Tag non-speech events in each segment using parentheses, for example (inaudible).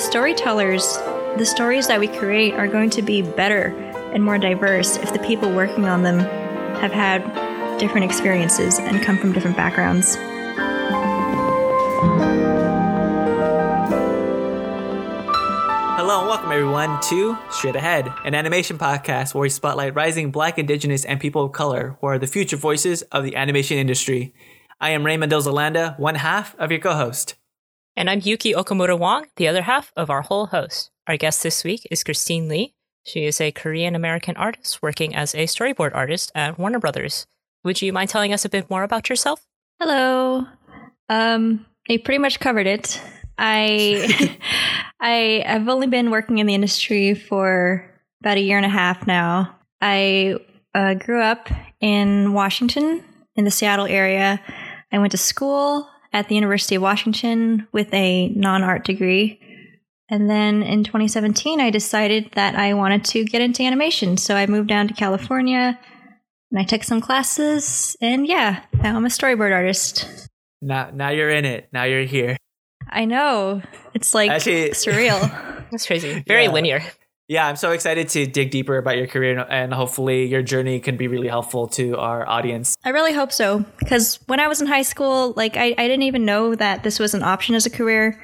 as storytellers, the stories that we create are going to be better and more diverse if the people working on them have had different experiences and come from different backgrounds. Hello and welcome everyone to Straight Ahead, an animation podcast where we spotlight rising black, indigenous, and people of color who are the future voices of the animation industry. I am Ray Mendoza one half of your co-host. And I'm Yuki Okamoto Wong, the other half of our whole host. Our guest this week is Christine Lee. She is a Korean American artist working as a storyboard artist at Warner Brothers. Would you mind telling us a bit more about yourself? Hello. Um, you pretty much covered it. I (laughs) (laughs) I have only been working in the industry for about a year and a half now. I uh, grew up in Washington, in the Seattle area. I went to school at the University of Washington with a non art degree. And then in 2017, I decided that I wanted to get into animation. So I moved down to California and I took some classes. And yeah, now I'm a storyboard artist. Now, now you're in it. Now you're here. I know. It's like Actually, surreal. (laughs) That's crazy. (laughs) Very yeah. linear. Yeah, I'm so excited to dig deeper about your career and hopefully your journey can be really helpful to our audience. I really hope so. Because when I was in high school, like I, I didn't even know that this was an option as a career.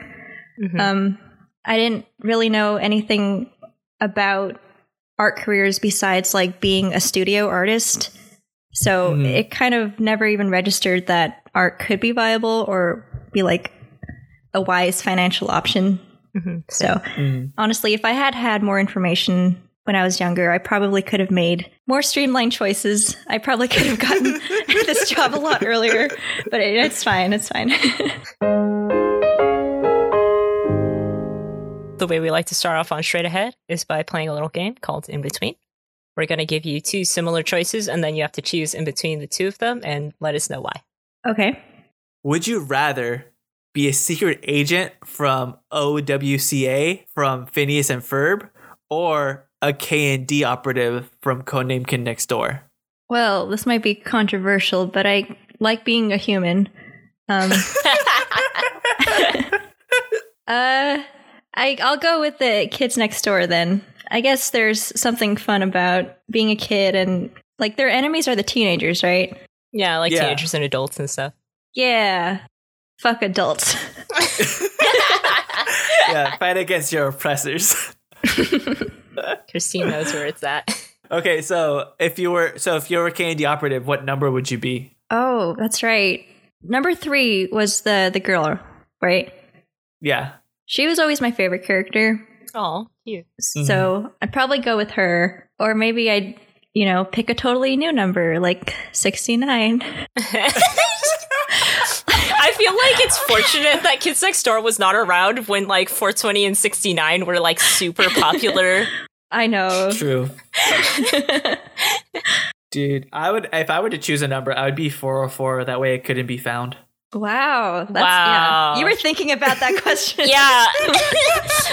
Mm-hmm. Um, I didn't really know anything about art careers besides like being a studio artist. So mm-hmm. it kind of never even registered that art could be viable or be like a wise financial option. Mm-hmm. So mm-hmm. honestly, if I had had more information when I was younger, I probably could have made more streamlined choices. I probably could have gotten (laughs) this job a lot earlier, but it, it's fine. It's fine. (laughs) the way we like to start off on Straight Ahead is by playing a little game called In Between. We're going to give you two similar choices, and then you have to choose in between the two of them and let us know why. Okay. Would you rather be a secret agent from OWCA from Phineas and Ferb or a KND operative from Codename Kid Next Door? Well, this might be controversial, but I like being a human. Um, (laughs) uh, I, I'll go with the kids next door then. I guess there's something fun about being a kid and like their enemies are the teenagers, right? Yeah, like yeah. teenagers and adults and stuff. Yeah. Fuck adults. (laughs) (laughs) yeah, fight against your oppressors. (laughs) Christine knows where it's at. Okay, so if you were so if you were a KND operative, what number would you be? Oh, that's right. Number three was the the girl, right? Yeah. She was always my favorite character. Oh, cute. So mm-hmm. I'd probably go with her. Or maybe I'd, you know, pick a totally new number, like 69. I feel like it's fortunate that Kids Next Door was not around when like 420 and 69 were like super popular. I know. True. (laughs) Dude, I would if I were to choose a number, I would be 404 that way it couldn't be found. Wow. That's, wow. Yeah. You were thinking about that question. (laughs) yeah. (laughs)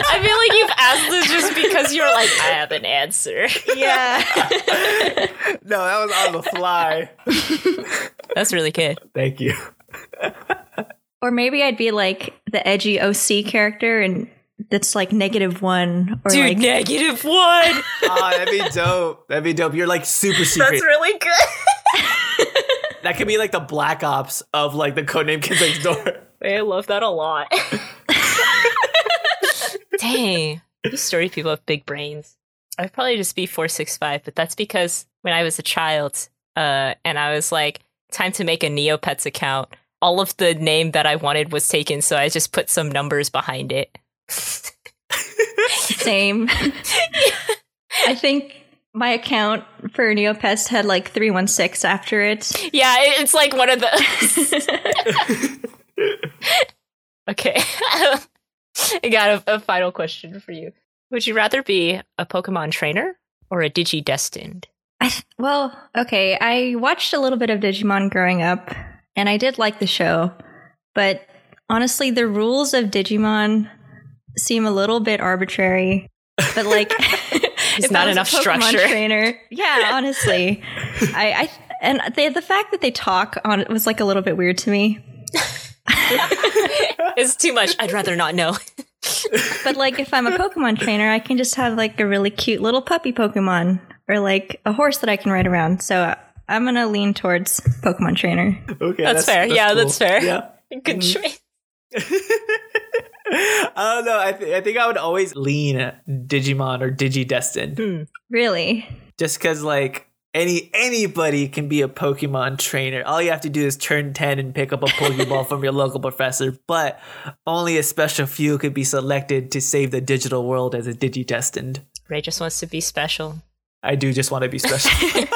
I feel like you've asked this just because you're like, I have an answer. Yeah. no, that was on the fly. That's really good. Thank you. Or maybe I'd be like the edgy OC character and that's like negative one or Dude, like negative one. oh, (laughs) that'd be dope. That'd be dope. You're like super secret. That's really good. (laughs) (laughs) that could be like the black ops of like the codename kids next door. I love that a lot. Dang. These story people have big brains. I'd probably just be 465, but that's because when I was a child, uh, and I was like, time to make a Neopets account, all of the name that I wanted was taken, so I just put some numbers behind it. (laughs) Same. (laughs) I think my account for Neopets had like 316 after it. Yeah, it's like one of the. (laughs) okay. I got a, a, final question for you. Would you rather be a Pokemon trainer or a Digi Destined? I, well, okay. I watched a little bit of Digimon growing up, and I did like the show. But honestly, the rules of Digimon seem a little bit arbitrary. But like, (laughs) (laughs) it's not enough structure. Trainer, yeah. (laughs) Honestly, I, I and they, the fact that they talk on it was like a little bit weird to me. it's too much. I'd rather not know. but like if I'm a Pokemon trainer, I can just have like a really cute little puppy Pokemon or like a horse that I can ride around. So I'm gonna lean towards Pokemon trainer. Okay, That's fair. Yeah, that's fair. Yeah. Good Mhm. choice. (laughs) I don't know. I, th- I think I would always lean Digimon or Digidestined. Hmm. Really? just because like any anybody can be a pokemon trainer all you have to do is turn 10 and pick up a pokeball (laughs) from your local professor but only a special few could be selected to save the digital world as a digidestined Ray just wants to be special. i do just want to be special (laughs)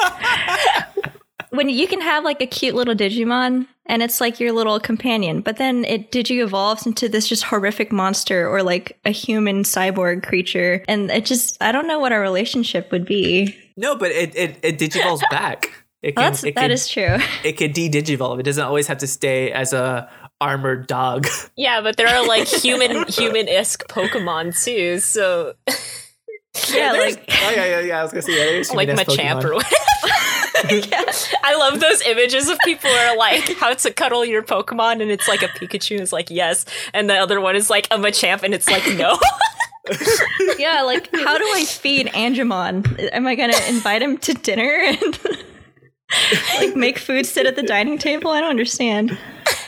When you can have like a cute little Digimon and it's like your little companion, but then it digi evolves into this just horrific monster or like a human cyborg creature, and it just I don't know what our relationship would be. no but it it, it digivolves (laughs) back it Well, can, that's it that can, is true. it can de-digivolve it doesn't always have to stay as a armored dog (laughs) Yeah, but there are like human (laughs) human esque Pokemon too. So yeah, There's- like oh yeah yeah yeah i was gonna say yeah, like human-esque Machamp Pokemon. or whatever. (laughs) I love those images of people who are like (laughs) how to cuddle your Pokemon, and it's like a Pikachu is like yes, and the other one is like a Machamp, and it's like no. (laughs) yeah, like how do I feed Angemon? Am I gonna invite him to dinner and like make food sit at the dining table? I don't understand.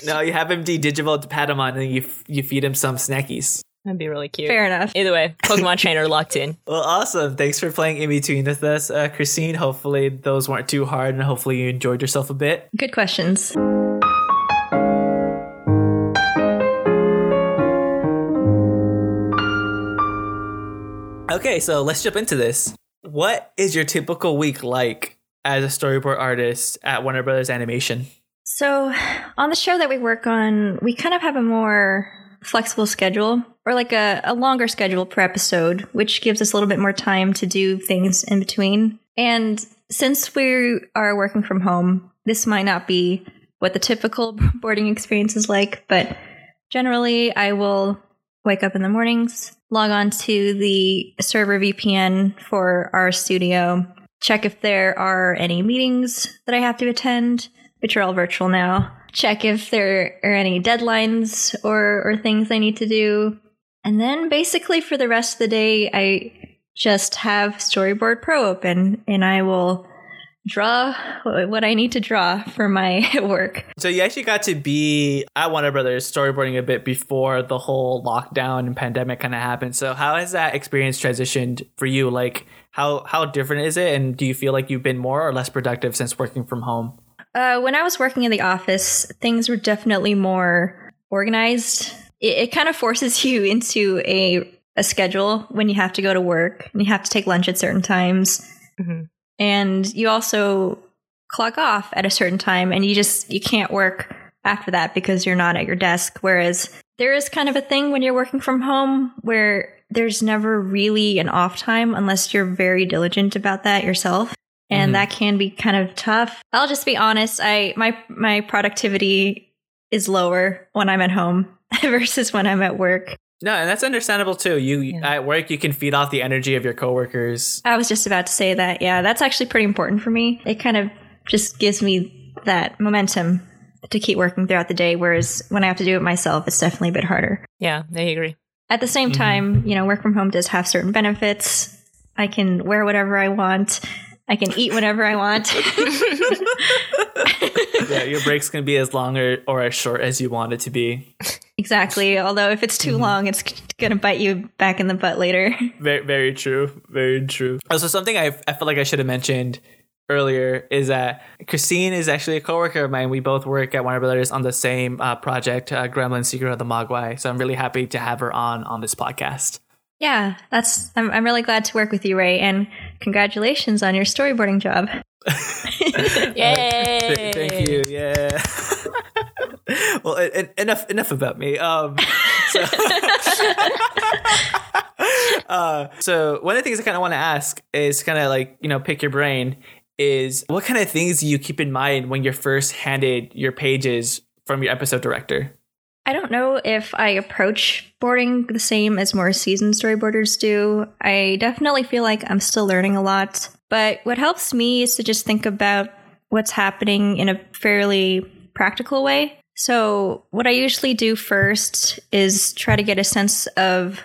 no you have him de-digivolve to patamon and then you, f- you feed him some snackies That'd be really cute. Fair enough. Either way, Pokemon (laughs) Trainer locked in. Well, awesome. Thanks for playing in between with us, uh, Christine. Hopefully, those weren't too hard and hopefully you enjoyed yourself a bit. Good questions. Okay, so let's jump into this. What is your typical week like as a storyboard artist at Warner Brothers Animation? So, on the show that we work on, we kind of have a more flexible schedule or like a, a longer schedule per episode, which gives us a little bit more time to do things in between. And since we are working from home, this might not be what the typical (laughs) boarding experience is like, but generally, I will wake up in the mornings, log on to the server VPN for our studio, check if there are any meetings that I have to attend, which are all virtual now. Check if there are any deadlines or, or things I need to do. And then basically for the rest of the day, I just have Storyboard Pro open and I will draw what I need to draw for my (laughs) work. So, you actually got to be at Warner Brothers storyboarding a bit before the whole lockdown and pandemic kind of happened. So, how has that experience transitioned for you? Like, how, how different is it? And do you feel like you've been more or less productive since working from home? Uh, when I was working in the office, things were definitely more organized. It, it kind of forces (laughs) you into a a schedule when you have to go to work and you have to take lunch at certain times, Mhm. and you also clock off at a certain time, and you just you can't work after that because you're not at your desk. Whereas there is kind of a thing when you're working from home where there's never really an off time unless you're very diligent about that yourself and Mhm. that can be kind of tough. I'll just be honest, I my my productivity is lower when I'm at home (laughs) versus when I'm at work. No, and that's understandable too. You Yeah. at work, you can feed off the energy of your coworkers. I was just about to say that. Yeah, that's actually pretty important for me. It kind of just gives me that momentum to keep working throughout the day whereas when I have to do it myself, it's definitely a bit harder. Yeah, I agree. At the same Mhm. time, you know, work from home does have certain benefits. I can wear whatever I want. I can eat whenever I want. (laughs) yeah, your breaks can be as long or, or as short as you want it to be. Exactly. Although if it's too Mhm. long, it's going to bite you back in the butt later. (laughs) Very, very true. Very true. Also, something I, I feel like I should have mentioned earlier is that Christine is actually a coworker of mine. We both work at Warner Brothers on the same uh, project, uh, Gremlin Secret of the Mogwai. So I'm really happy to have her on on this podcast. Yeah, that's. I'm, I'm really glad to work with you, Ray, and congratulations on your storyboarding job. (laughs) Yay! Th- thank you. Yeah. (laughs) well, en- en- enough enough about me. Um, so, (laughs) uh, so one of the things I kind of want to ask is kind of like you know pick your brain is what kind of things do you keep in mind when you're first handed your pages from your episode director? I don't know if I approach boarding the same as more seasoned storyboarders do. I definitely feel like I'm still learning a lot. But what helps me is to just think about what's happening in a fairly practical way. So, what I usually do first is try to get a sense of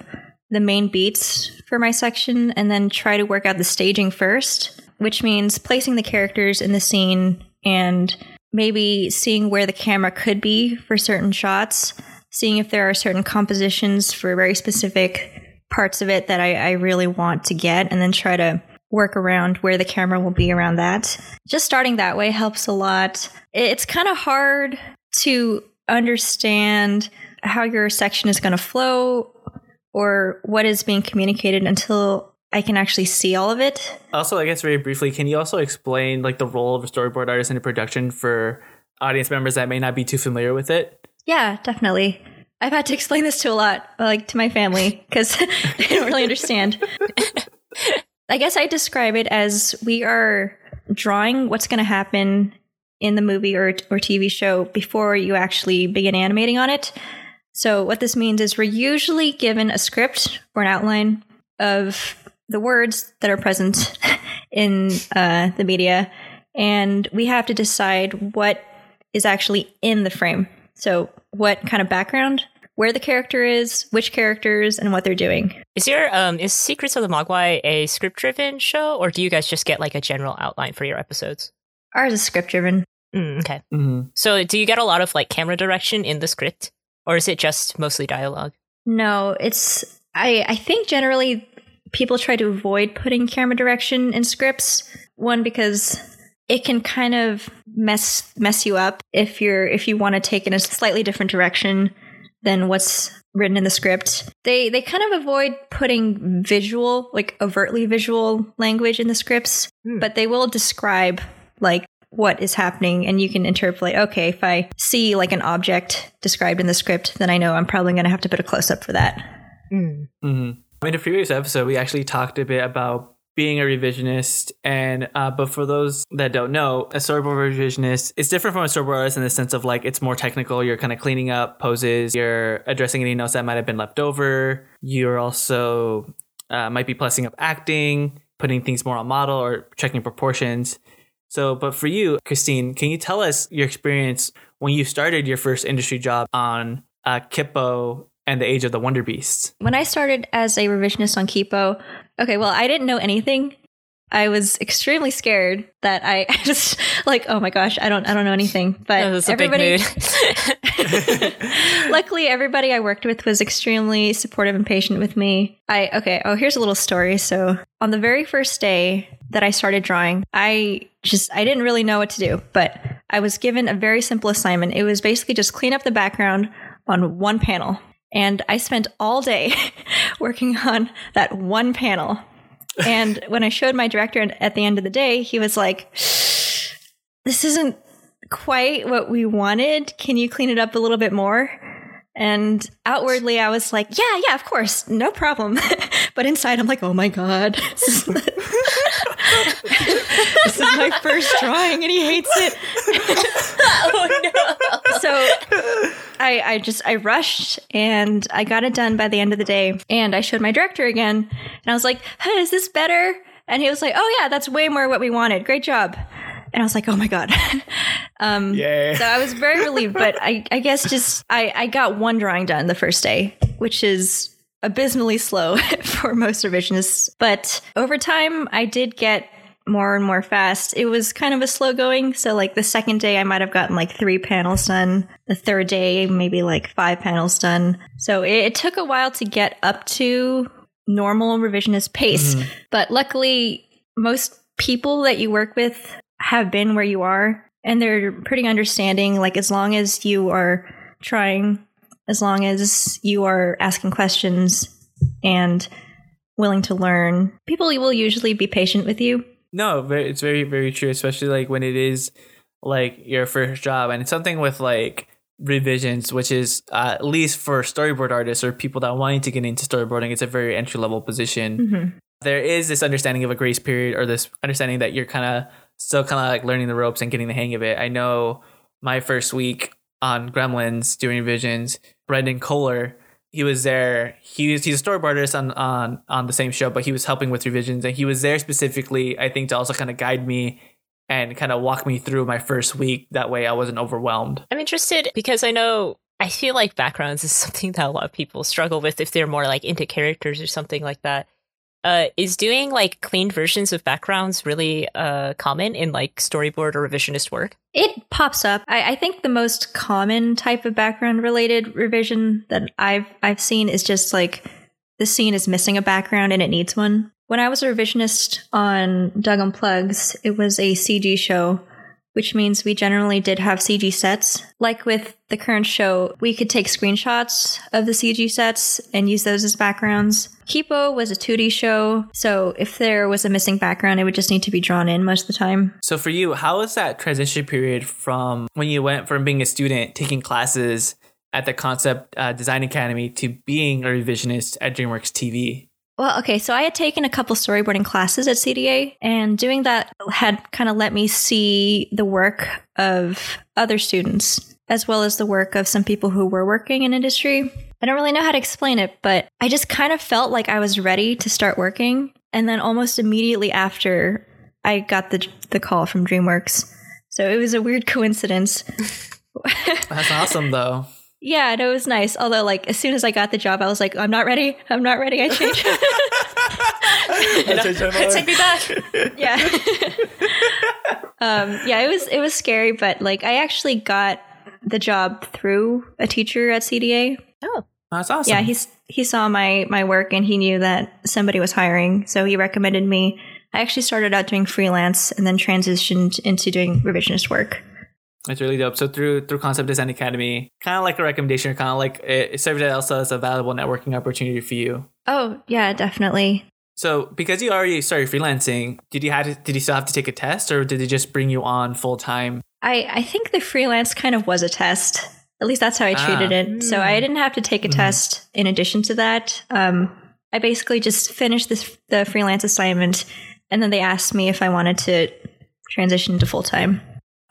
the main beats for my section and then try to work out the staging first, which means placing the characters in the scene and maybe seeing where the camera could be for certain shots, seeing if there are certain compositions for very specific parts of it that I, I really want to get, and then try to work around where the camera will be around that. Just starting that way helps a lot. It's kind of hard to understand how your section is going to flow or what is being communicated until I can actually see all of it. Also, I guess very briefly, can you also explain like the role of a storyboard artist in a production for audience members that may not be too familiar with it? Yeah, definitely. I've had to explain this to a lot, like to my family, because (laughs) they don't really understand. (laughs) I guess I describe it as we are drawing what's going to happen in the movie or, or TV show before you actually begin animating on it. So, what this means is we're usually given a script or an outline of the words that are present (laughs) in uh, the media, and we have to decide what is actually in the frame. So, what kind of background, where the character is, which characters, and what they're doing. Is your um is Secrets of the Mogwai a script driven show, or do you guys just get like a general outline for your episodes? Ours is script driven. Mm, okay. Mm-hmm. So do you get a lot of like camera direction in the script, or is it just mostly dialogue? No, it's I I think generally people try to avoid putting camera direction in scripts. One because it can kind of mess mess you up if you're if you want to take in a slightly different direction than what's written in the script. They they kind of avoid putting visual, like overtly visual language in the scripts, Hmm. but they will describe like what is happening and you can interpolate okay if i see like an object described in the script then i know i'm probably going to have to put a close up for that Mm. hmm In a previous episode, we actually talked a bit about being a revisionist, and uh, but for those that don't know, a storyboard revisionist is different from a storyboard artist in the sense of like it's more technical. You're kind of cleaning up poses, you're addressing any notes that might have been left over. You're also uh, might be plussing up acting, putting things more on model, or checking proportions. So, but for you, Christine, can you tell us your experience when you started your first industry job on uh, Kipo and the Age of the Wonder Beasts? when i started as a revisionist on kipo okay well i didn't know anything i was extremely scared that i (laughs) just like oh my gosh i don't i don't know anything but That was a big everybody mood. (laughs) Luckily, everybody I worked with was extremely supportive and patient with me. I okay, oh, here's a little story. So, on the very first day that I started drawing, I just I didn't really know what to do, but I was given a very simple assignment. It was basically just clean up the background on one panel. And I spent all day (laughs) working on that one panel. And (laughs) when I showed my director at the end of the day, he was like, This isn't quite what we wanted. Can you clean it up a little bit more? And outwardly, I was like, yeah, yeah, of course, no problem. (laughs) but inside, I'm like, oh my God. This is, my first drawing and he hates it. oh no! So I, I just, I rushed and I got it done by the end of the day. And I showed my director again and I was like, hey, is this better? And he was like, oh yeah, that's way more what we wanted. Great job. And I was like, oh my God. (laughs) um, Yeah. so I was very relieved, but I, I guess just I, I got one drawing done the first day, which is abysmally slow (laughs) for most revisionists. But over time, I did get more and more fast. It was kind of a slow going. So, like the second day, I might have gotten like three panels done. The third day, maybe like five panels done. So, it, it took a while to get up to normal revisionist pace. Mm-hmm. But luckily, most people that you work with have been where you are and they're pretty understanding like as long as you are trying as long as you are asking questions and willing to learn people will usually be patient with you No, very, it's very, very true, especially like when it is like your first job. And it's something with like revisions, which is uh, at least for storyboard artists or people that wanting to get into storyboarding, it's a very entry level position. Mhm. There is this understanding of a grace period or this understanding that you're kind of still kind of like learning the ropes and getting the hang of it. I know my first week on Gremlins doing revisions, Brendan Kohler, he was there. He was, he's a storyboard artist on, on on the same show, but he was helping with revisions, and he was there specifically, I think, to also kind of guide me and kind of walk me through my first week. That way I wasn't overwhelmed. I'm interested because I know I feel like backgrounds is (laughs) something that a lot of people struggle with if they're more like into characters or something like that. Uh, is doing like clean versions of backgrounds really uh, common in like storyboard or revisionist work? It pops up. I, I think the most common type of background related revision that I've I've seen is just like the scene is missing a background and it needs one. When I was a revisionist on Doug Unplugs, it was a CG show which means we generally did have CG sets. Like with the current show, we could take screenshots of the CG sets and use those as backgrounds. Kipo was a 2D show, so if there was a missing background, it would just need to be drawn in most of the time. So for you, how was that transition period from when you went from being a student taking classes at the Concept uh, Design Academy to being a revisionist at DreamWorks TV? Well, okay, so I had taken a couple storyboarding classes at CDA, and doing that had kind of let me see the work of other students, as well as the work of some people who were working in industry. I don't really know how to explain it, but I just kind of felt like I was ready to start working. And then almost immediately after, I got the, the call from DreamWorks. So it was a weird (laughs) coincidence. (laughs) That's awesome, though. Yeah, no, it was nice. Although, like, as soon as I got the job, I was like, I'm not ready. I'm not ready. I changed. (laughs) Take me back. yeah. um, yeah, it was it was scary, but like, I actually got the job through a teacher at CDA. Oh, That's awesome. Yeah, he's he saw my my work and he knew that somebody was hiring, so he recommended me. I actually started out doing freelance and then transitioned into doing revisionist work. It's really dope. So through through Concept Design Academy, kind of like a recommendation, or kind of like it, it served also as a valuable networking opportunity for you. Oh yeah, definitely. So because you already started freelancing, did you have to, did you still have to take a test, or did they just bring you on full time? I I think the freelance kind of was a test. At least that's how I treated Ah. it. So I didn't have to take a test in addition to that. Um, I basically just finished this the freelance assignment, and then they asked me if I wanted to transition to full time.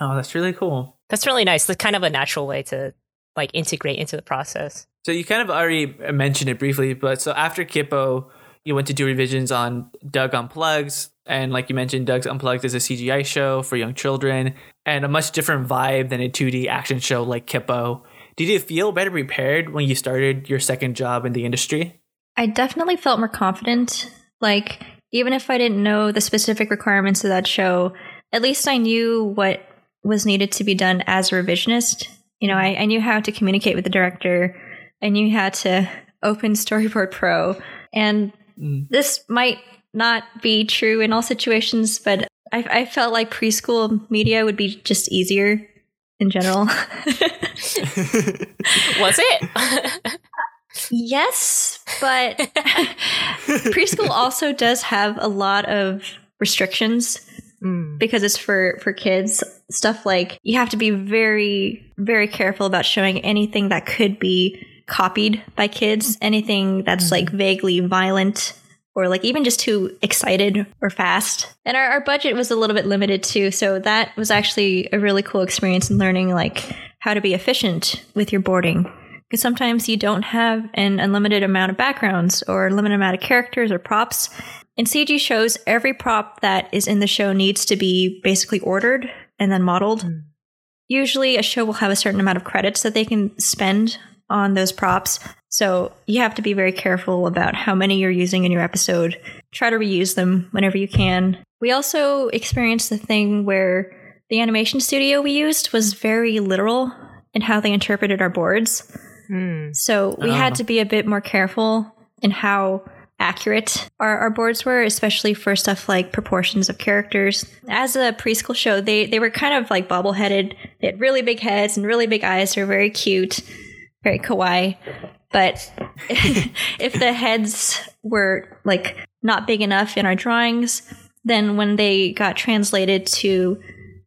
Oh, that's really cool. that's really nice. That's kind of a natural way to like integrate into the process. So you kind of already mentioned it briefly, but so after Kipo, you went to do revisions on Doug Unplugs, and like you mentioned, Doug's Unplugged is a CGI show for young children and a much different vibe than a 2D action show like Kipo. Did you feel better prepared when you started your second job in the industry? I definitely felt more confident. Like, even if I didn't know the specific requirements of that show, at least I knew what was needed to be done as a revisionist. You know, I, I knew how to communicate with the director, I knew how to (laughs) open Storyboard Pro. And Mm. this might not be true in all situations, but I, I felt like preschool media would be just easier in general. (laughs) (laughs) Was it? Yes, but (laughs) preschool also does have a lot of restrictions Mm. because it's for for kids. Stuff like you have to be very very careful about showing anything that could be copied by kids, anything that's like vaguely violent or like even just too excited or fast. And our, our budget was a little bit limited too, so that was actually a really cool experience in learning like how to be efficient with your boarding because sometimes you don't have an unlimited amount of backgrounds or a limited amount of characters or props. In CG shows, every prop that is in the show needs to be basically ordered and then modeled. Hmm. Usually, a show will have a certain amount of credits that they can spend on those props. So you have to be very careful about how many you're using in your episode. Try to reuse them whenever you can. We also experienced the thing where the animation studio we used was very literal in how they interpreted our boards. Mm. So we Oh. had to be a bit more careful in how accurate our, our boards were, especially for stuff like proportions of characters. As a preschool show, they, they were kind of like bobbleheaded. They had really big heads and really big eyes. They were very cute, very kawaii. But (laughs) if the heads were like not big enough in our drawings, then when they got translated to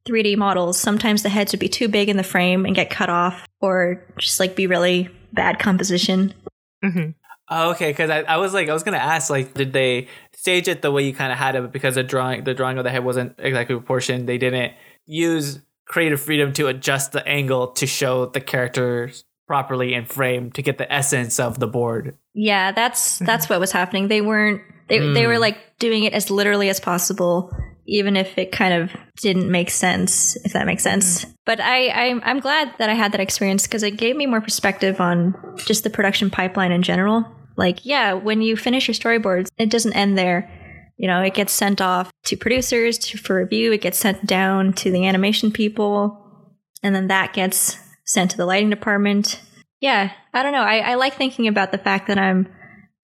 3D models, sometimes the heads would be too big in the frame and get cut off, or just like be really bad composition. hmm Oh, okay, because I, I was like, I was gonna ask, like, did they stage it the way you kind of had it, but because the drawing, the drawing of the head wasn't exactly proportioned, they didn't use creative freedom to adjust the angle to show the characters properly in frame to get the essence of the board. Yeah, that's that's what was happening. They weren't they they were hmm. like doing it as literally as possible even if it kind of didn't make sense, if that makes sense. Hmm. But I, I I'm glad that I had that experience because it gave me more perspective on just the production pipeline in general. Like, yeah, when you finish your storyboards, it doesn't end there. You know, it gets sent off to producers to, for review. It gets sent down to the animation people, and then that gets sent to the lighting department. Yeah, I don't know. I, I like thinking about the fact that I'm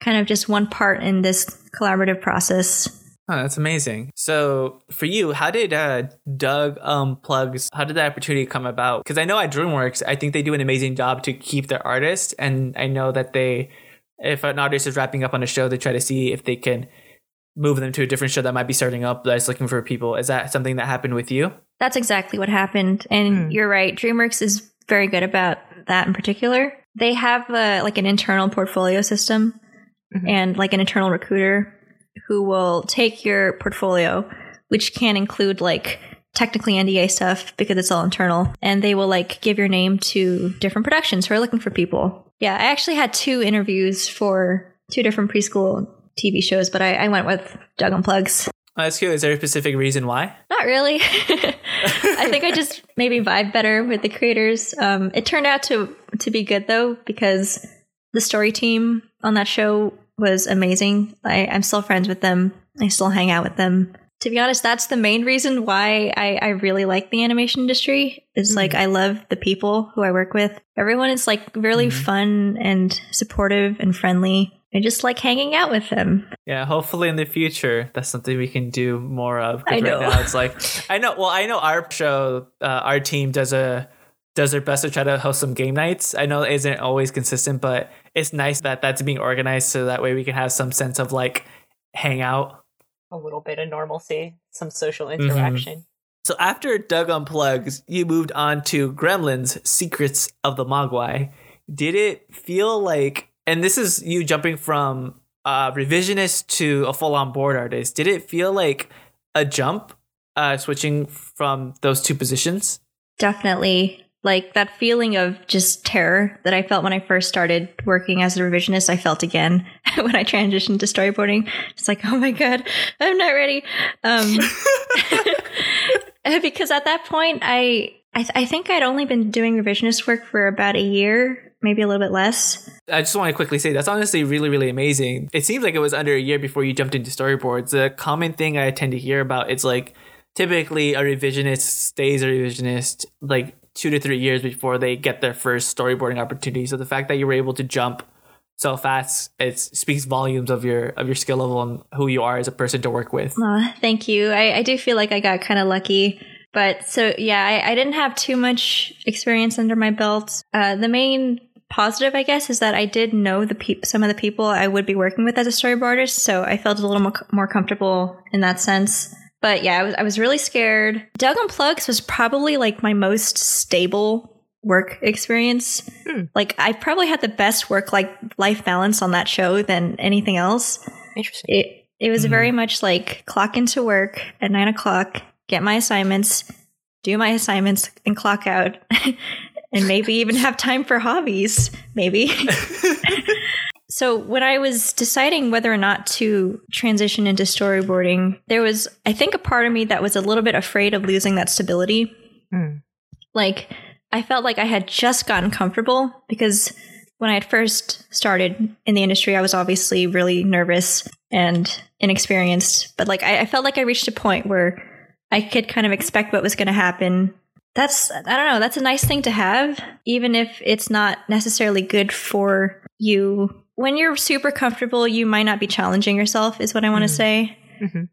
kind of just one part in this collaborative process. Oh, that's amazing. So, for you, how did uh, Doug Unplugs? How did that opportunity come about? Because I know at DreamWorks, I think they do an amazing job to keep their artists, and I know that they, if an artist is wrapping up on a show, they try to see if they can move them to a different show that might be starting up that's looking for people. Is that something that happened with you? That's exactly what happened. And Mm. you're right. DreamWorks is very good about that in particular. They have uh, like an internal portfolio system Mhm. and like an internal recruiter who will take your portfolio, which can include like technically NDA stuff because it's all internal, and they will like give your name to different productions who are looking for people. Yeah, I actually had two interviews for two different preschool TV shows, but I, I went with Doug Unplugs. Oh, that's cute. Is there a specific reason why? Not really. (laughs) I think I just maybe vibe better with the creators. Um, it turned out to to be good though because the story team on that show was amazing. I, I'm still friends with them. I still hang out with them. To be honest, that's the main reason why I, I really like the animation industry. Is like I love the people who I work with. Everyone is like really Mhm. fun and supportive and friendly. I just like hanging out with them. Yeah, hopefully in the future that's something we can do more of. I know. Right now it's like (laughs) I know. Well, I know our show, uh, our team does a does their best to try to host some game nights. I know it isn't always consistent, but it's nice that that's being organized so that way we can have some sense of like hangout. A little bit of normalcy, some social Mm-hmm. interaction. So after Doug Unplugs, you moved on to Gremlins: Secrets of the Mogwai. Did it feel like? And this is you jumping from uh, revisionist to a full-on board artist. Did it feel like a jump, uh, switching from those two positions? Definitely. Like that feeling of just terror that I felt when I first started working as a revisionist, I felt again (laughs) when I transitioned to storyboarding. It's like, oh my God, I'm not ready. Um, (laughs) (laughs) because at that point, I, I, th- I think I'd only been doing revisionist work for about a year, maybe a little bit less. I just want to quickly say that's honestly really, really amazing. It seems like it was under a year before you jumped into storyboards. The common thing I tend to hear about it's like typically a revisionist stays a revisionist like two to three years before they get their first storyboarding opportunity. So the fact that you were able to jump so fast, it speaks volumes of your of your skill level and who you are as a person to work with. Aw, thank you. I, I do feel like I got kind of lucky. But so, yeah, I, I didn't have too much experience under my belt. Uh, the main positive, I guess, is that I did know the peop some of the people I would be working with as a storyboardist. So I felt a little more, more comfortable in that sense. But yeah, I was, I was really scared. Doug Unplugs was probably like my most stable work experience. Hmm. Like I probably had the best work like life balance on that show than anything else Interesting. it it was Mhm. very much like clock into work at nine o'clock, get my assignments, do my assignments, and clock out, (laughs) and maybe even have time for hobbies. Maybe. (laughs) so when I was deciding whether or not to transition into storyboarding, there was I think a part of me that was a little bit afraid of losing that stability. Hmm. Like I felt like I had just gotten comfortable because when I had first started in the industry, I was obviously really nervous and inexperienced. But like I, I felt like I reached a point where I could kind of expect what was going to happen. That's I don't know. That's a nice thing to have, even if it's not necessarily good for you. When you're super comfortable, you might not be challenging yourself. Is what I want to Mm. say.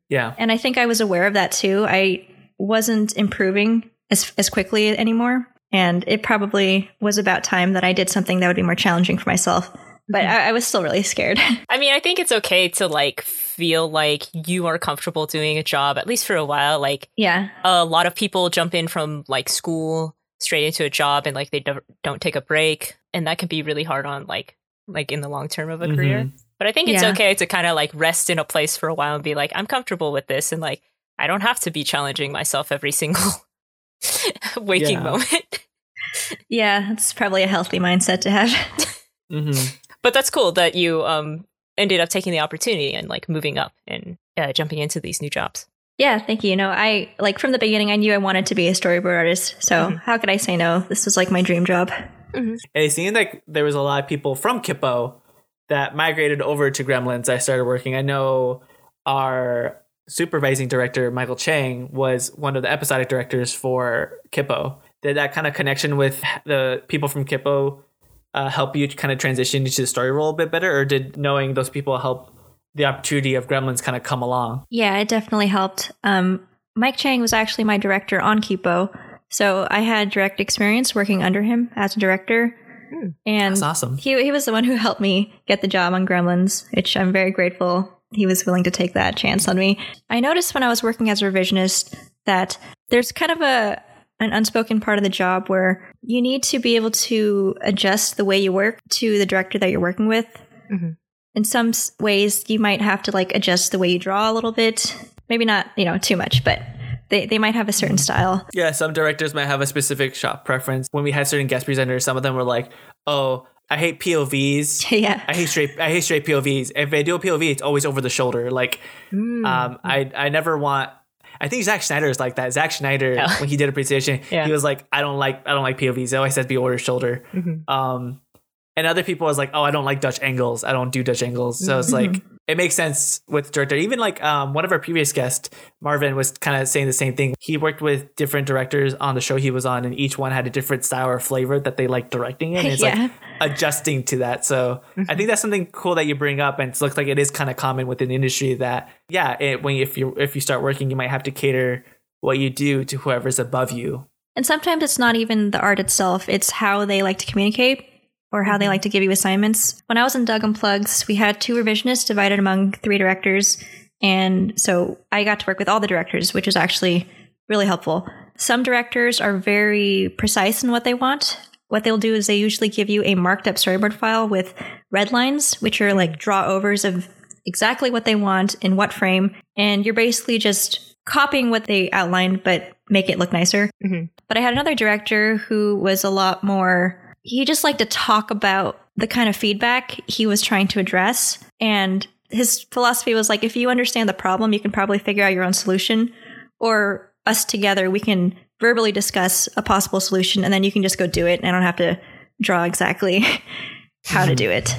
Yeah. And I think I was aware of that too. I wasn't improving as as quickly anymore. And it probably was about time that I did something that would be more challenging for myself. But I, I was still really scared. (laughs) I mean, I think it's okay to like feel like you are comfortable doing a job, at least for a while. Like yeah. a lot of people jump in from like school straight into a job and like they don't don't take a break. And that can be really hard on like like in the long term of a career. Mhm. But I think it's Yeah. okay to kind of like rest in a place for a while and be like, I'm comfortable with this and like I don't have to be challenging myself every single (laughs) waking moment. (laughs) Yeah. It's probably a healthy mindset to have. Mhm. But that's cool that you um ended up taking the opportunity and like moving up and uh, jumping into these new jobs. Yeah, thank you. You know, I like from the beginning I knew I wanted to be a storyboard artist. So Mm-hmm. how could I say no? This was like my dream job. And it seemed like there was a lot of people from Kipo that migrated over to Gremlins. I started working. I know our supervising director, Michael Chang, was one of the episodic directors for Kipo. Did that kind of connection with the people from Kipo uh, help you kind of transition into the story role a bit better, or did knowing those people help the opportunity of Gremlins kind of come along? Yeah, it definitely helped. Um, Mike Chang was actually my director on Kipo, so I had direct experience working under him as a director. And That's awesome. he he was the one who helped me get the job on Gremlins, which I'm very grateful he was willing to take that chance on me. I noticed when I was working as a revisionist that there's kind of a an unspoken part of the job where you need to be able to adjust the way you work to the director that you're working with. Mhm. In some ways, you might have to like adjust the way you draw a little bit. Maybe not, you know, too much, but they, they might have a certain style. Yeah, some directors might have a specific shot preference. When we had certain guest presenters, some of them were like, "Oh, I hate POVs. (laughs) yeah. I hate straight. I hate straight POVs. If I do a POV, it's always over the shoulder. Like, Mm. um, I I never want. I think Zack Snyder is like that. Zack Snyder, Yeah. when he did a presentation, Yeah. he was like, "I don't like. I don't like POVs. It always to be over shoulder." Mhm. Um, and other people was like, "Oh, I don't like Dutch angles. I don't do Dutch angles." So it's like it makes sense with director. Even like um, one of our previous guests, Marvin, was kind of saying the same thing. He worked with different directors on the show he was on, and each one had a different style or flavor that they like directing in. It's (laughs) Yeah. like adjusting to that. So I think that's something cool that you bring up, and it looks like it is kind of common within the industry that yeah, it, when if you if you start working, you might have to cater what you do to whoever's above you. And sometimes it's not even the art itself, it's how they like to communicate or how they mm-hmm. like to give you assignments. When I was in Doug Unplugs, we had two revisionists divided among three directors. And so I got to work with all the directors, which is actually really helpful. Some directors are very precise in what they want. What they'll do is they usually give you a marked up storyboard file with red lines, which are like draw overs of exactly what they want in what frame. And you're basically just copying what they outlined, but make it look nicer. Mm-hmm. But I had another director who was a lot more, he just liked to talk about the kind of feedback he was trying to address. And his philosophy was like, if you understand the problem, you can probably figure out your own solution. Or us together, we can verbally discuss a possible solution and then you can just go do it. And I don't have to draw exactly (laughs) how to do it.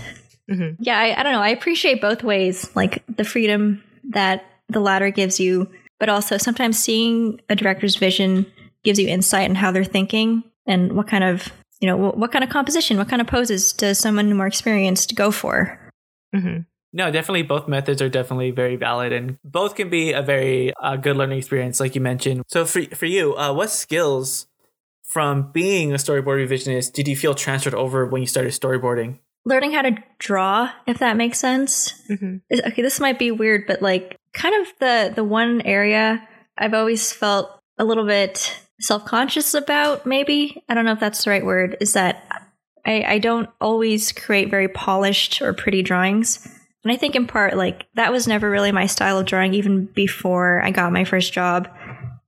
Mhm. Yeah, I, I don't know. I appreciate both ways, like the freedom that the latter gives you, but also sometimes seeing a director's vision gives you insight in how they're thinking and what kind of you know what, what kind of composition, what kind of poses does someone more experienced go for. Mhm. No, definitely both methods are definitely very valid and both can be a very uh, good learning experience, like you mentioned. So for, for you, uh, what skills from being a storyboard revisionist did you feel transferred over when you started storyboarding? Learning how to draw, if that makes sense. Mhm. Okay, this might be weird, but like kind of the the one area I've always felt a little bit self-conscious about, maybe. I don't know if that's the right word, is that I, I don't always create very polished or pretty drawings. And I think in part, like, that was never really my style of drawing, even before I got my first job.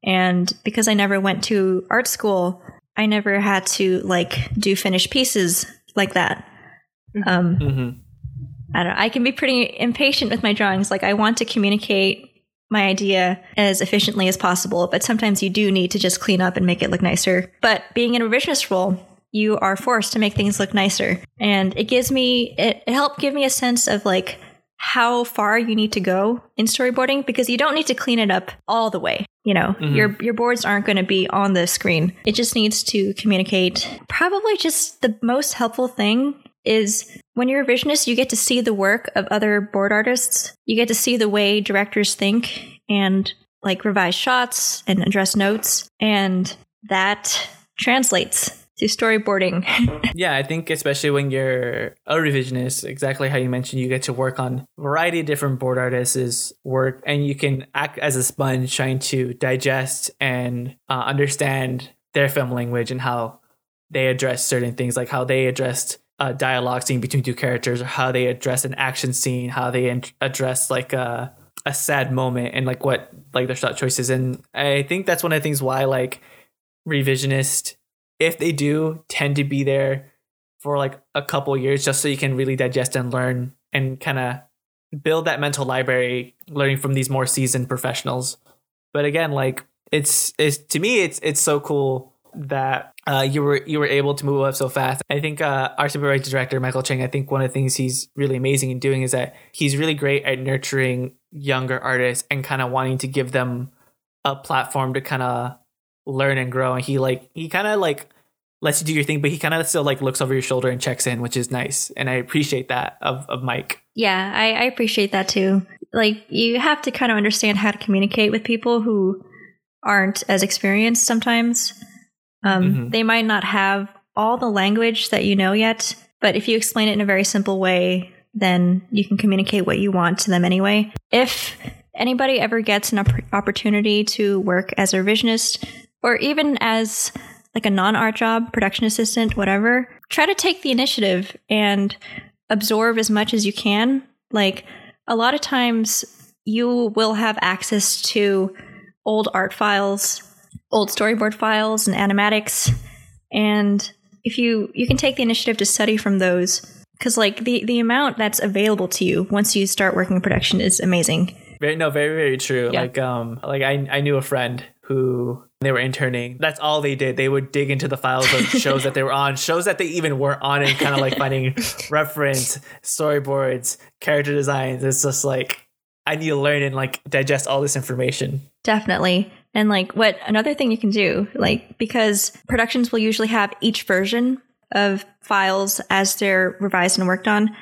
And because I never went to art school, I never had to, like, do finished pieces like that. Um, Mm-hmm. I don't know. I can be pretty impatient with my drawings. Like, I want to communicate my idea as efficiently as possible, but sometimes you do need to just clean up and make it look nicer. But being in a revisionist role, you are forced to make things look nicer. And it gives me, it, it helped give me a sense of like how far you need to go in storyboarding because you don't need to clean it up all the way. You know, mm-hmm. your your boards aren't going to be on the screen. It just needs to communicate. Probably just the most helpful thing is when you're a revisionist, you get to see the work of other board artists. You get to see the way directors think and like revise shots and address notes. And that translates to storyboarding. (laughs) Yeah, I think especially when you're a revisionist, exactly how you mentioned, you get to work on a variety of different board artists' work, and you can act as a sponge trying to digest and uh, understand their film language and how they address certain things, like how they addressed a dialogue scene between two characters, or how they address an action scene, how they in- address like a a sad moment, and like what like their shot choices. And I think that's one of the things why like revisionist if they do tend to be there for like a couple years just so you can really digest and learn and kind of build that mental library learning from these more seasoned professionals But again, like it's it's to me it's it's so cool that uh, you were you were able to move up so fast. I think uh, our supervisor director Michael Cheng. I think one of the things he's really amazing in doing is that he's really great at nurturing younger artists and kind of wanting to give them a platform to kind of learn and grow. And he like he kind of like lets you do your thing, but he kind of still like looks over your shoulder and checks in, which is nice. And I appreciate that of of Mike. Yeah, I, I appreciate that too. Like you have to kind of understand how to communicate with people who aren't as experienced sometimes. Um, Mhm. They might not have all the language that you know yet, but if you explain it in a very simple way, then you can communicate what you want to them anyway. If anybody ever gets an opp- opportunity to work as a revisionist or even as like a non-art job, production assistant, whatever, try to take the initiative and absorb as much as you can. Like a lot of times you will have access to old art files, old storyboard files and animatics and if you you can take the initiative to study from those cuz like the the amount that's available to you once you start working in production is amazing. Very no, very very true. Yeah. Like um, like I I knew a friend who they were interning. That's all they did. They would dig into the files of (laughs) shows that they were on, shows that they even weren't on, and kind of like finding (laughs) reference, storyboards, character designs. It's just like I need to learn and like digest all this information. Definitely. And like what another thing you can do, like because productions will usually have each version of files as they're revised and worked on,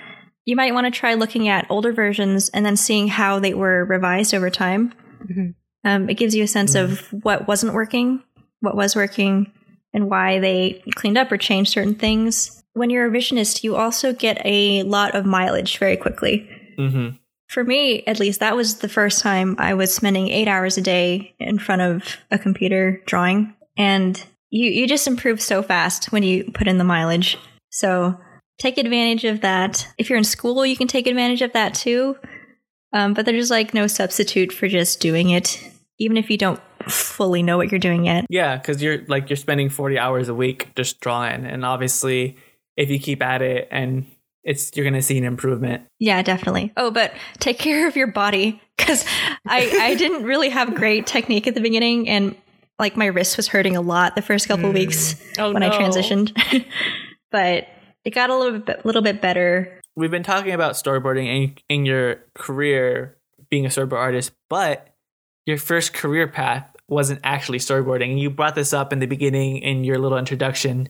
you might want to try looking at older versions and then seeing how they were revised over time. Mhm. Um, it gives you a sense of what wasn't working, what was working, and why they cleaned up or changed certain things. When you're a revisionist, you also get a lot of mileage very quickly Mm-hmm. For me at least that was the first time i was spending eight hours a day in front of a computer drawing. And you, you just improve so fast when you put in the mileage. So take advantage of that. If you're in school you can take advantage of that too. Um, but there's like no substitute for just doing it even if you don't fully know what you're doing yet. Yeah, because you're like you're spending forty hours a week just drawing, and obviously, if you keep at it, and it's you're gonna see an improvement. Yeah, definitely. Oh, but take care of your body because I I (laughs) didn't really have great technique at the beginning, and like my wrist was hurting a lot the first couple Mm. weeks Oh, when I transitioned, (laughs) but it got a little bit little bit better. We've been talking about storyboarding in, in your career being a storyboard artist, but your first career path wasn't actually storyboarding. You brought this up in the beginning in your little introduction.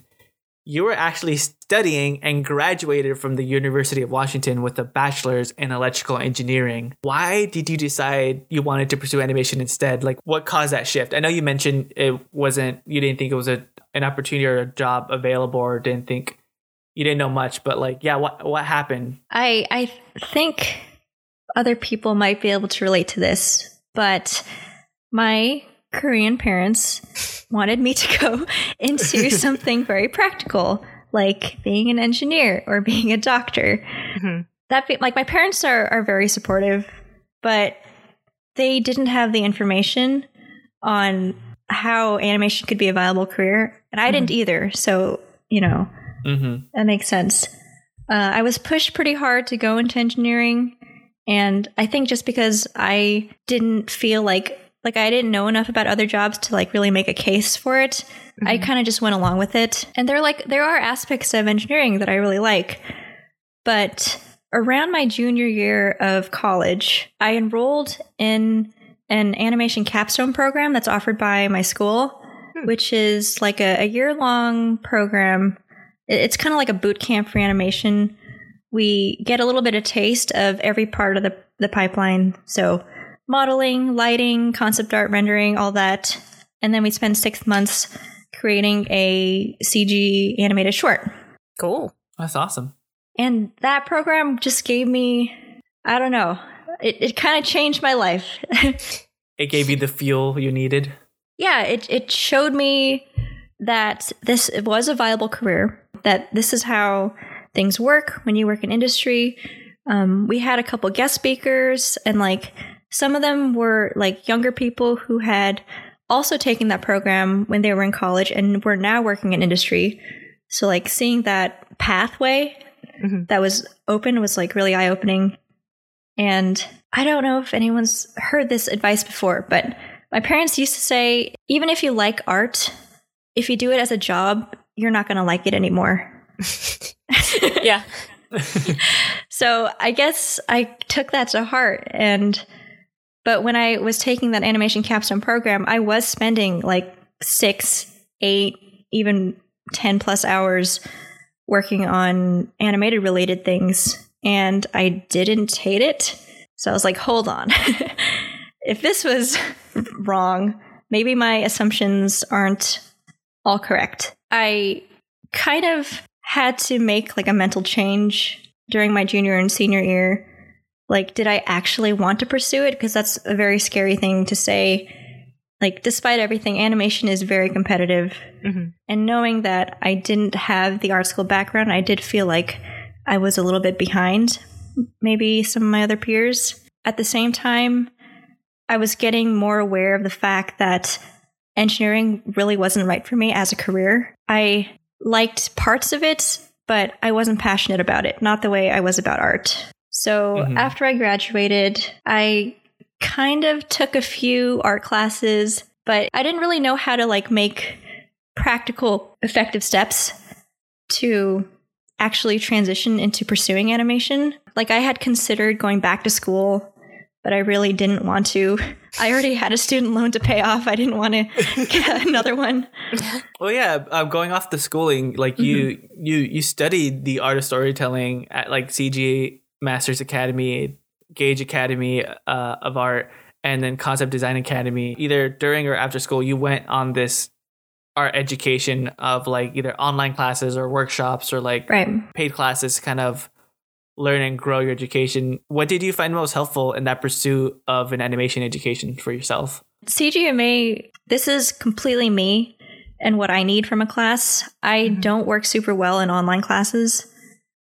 You were actually studying and graduated from the University of Washington with a bachelor's in electrical engineering. Why did you decide you wanted to pursue animation instead? Like, what caused that shift? I know you mentioned it wasn't, you didn't think it was a, an opportunity or a job available, or didn't think you didn't know much, but like, yeah, what what happened? I I think other people might be able to relate to this, but my Korean parents wanted me to go (laughs) into (laughs) something very practical, like being an engineer or being a doctor. Mhm. That be, like my parents are are very supportive, but they didn't have the information on how animation could be a viable career, and I didn't either. So you know, Mm-hmm. that makes sense. Uh, I was pushed pretty hard to go into engineering, and I think just because I didn't feel like like I didn't know enough about other jobs to like really make a case for it, I mm-hmm. kind of just went along with it. And there like there are aspects of engineering that I really like, but around my junior year of college, I enrolled in an animation capstone program that's offered by my school, hmm. which is like a, a year long program. It's kind of like a boot camp for animation. We get a little bit of taste of every part of the, the pipeline. So, modeling, lighting, concept art, rendering, all that. And then we spend six months creating a CG animated short. Cool. That's awesome. And that program just gave me, I don't know, it, it kind of changed my life. It gave you the fuel you needed. yeah, it, it showed me that this was a viable career, that this is how things work when you work in industry. Um, we had a couple guest speakers, and like some of them were like younger people who had also taken that program when they were in college and were now working in industry. So, like, seeing that pathway Mhm. that was open was like really eye opening. And I don't know if anyone's heard this advice before, but My parents used to say, even if you like art, if you do it as a job, you're not going to like it anymore. (laughs) yeah. (laughs) so I guess I took that to heart. And, but when I was taking that animation capstone program, I was spending like six, eight, even 10 plus hours working on animated related things. And I didn't hate it. So I was like, hold on. (laughs) if this was (laughs) wrong, maybe my assumptions aren't all correct. I kind of had to make like a mental change during my junior and senior year. Like, did I actually want to pursue it? Because that's a very scary thing to say. Like, despite everything, animation is very competitive. Mm-hmm. And knowing that I didn't have the art school background, I did feel like I was a little bit behind maybe some of my other peers. At the same time, I was getting more aware of the fact that engineering really wasn't right for me as a career. I liked parts of it, but I wasn't passionate about it, not the way I was about art. So mm-hmm. after I graduated, I kind of took a few art classes, but I didn't really know how to like make practical effective steps to actually transition into pursuing animation. Like I had considered going back to school but I really didn't want to. (laughs) I already had a student loan to pay off. I didn't want to (laughs) get another one. (laughs) Well, yeah, uh, going off the schooling, like you, mm-hmm. you, you studied the art of storytelling at like CG Masters Academy, Gage Academy uh, of Art, and then Concept Design Academy. Either during or after school, you went on this art education of like either online classes or workshops or like right. paid classes, kind of learn and grow your education. What did you find most helpful in that pursuit of an animation education for yourself? CGMA, this is completely me and what I need from a class. I mm-hmm. don't work super well in online classes.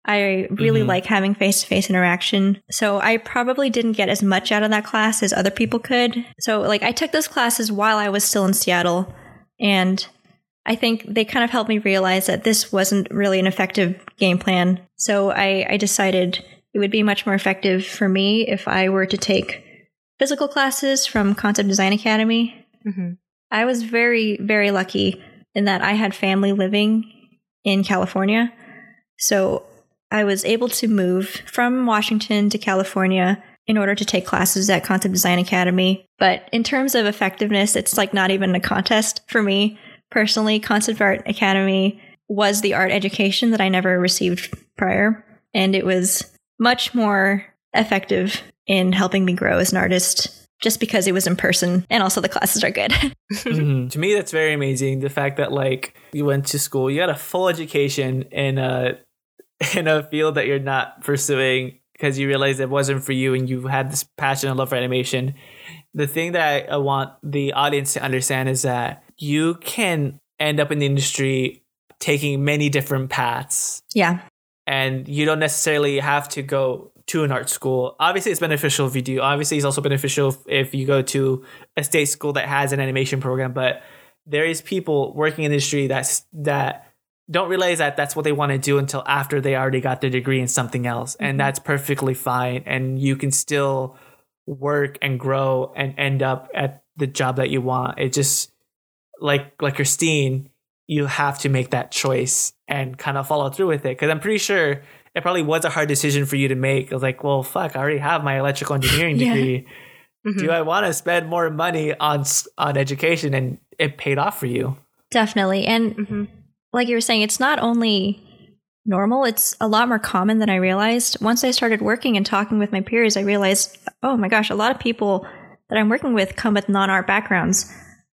I really mm-hmm. like having face to face interaction. So I probably didn't get as much out of that class as other people could. So, like, I took those classes while I was still in Seattle. And I think they kind of helped me realize that this wasn't really an effective game plan. So I, I decided it would be much more effective for me if I were to take physical classes from Concept Design Academy. Mm-hmm. I was very, very lucky in that I had family living in California. So I was able to move from Washington to California in order to take classes at Concept Design Academy. But in terms of effectiveness, it's like not even a contest for me personally, Concept Art Academy was the art education that I never received prior. And it was much more effective in helping me grow as an artist just because it was in person and also the classes are good. (laughs) mm-hmm. To me, that's very amazing. The fact that like you went to school, you got a full education in a (laughs) in a field that you're not pursuing because you realized it wasn't for you and you had this passion and love for animation. The thing that I want the audience to understand is that you can end up in the industry taking many different paths. Yeah. And you don't necessarily have to go to an art school. Obviously, it's beneficial if you do. Obviously, it's also beneficial if you go to a state school that has an animation program. But there is people working in the industry that's that don't realize that that's what they want to do until after they already got their degree in something else, mm-hmm. and that's perfectly fine. And you can still work and grow and end up at the job that you want. It just like like Christine, you have to make that choice and kind of follow through with it. Because I'm pretty sure it probably was a hard decision for you to make. I was like, well, fuck, I already have my electrical engineering (laughs) degree. mm-hmm. Do I want to spend more money on on education? And it paid off for you. Definitely, and mm-hmm. Like you were saying, it's not only normal; it's a lot more common than I realized. Once I started working and talking with my peers, I realized, oh my gosh, a lot of people that I'm working with come with non art backgrounds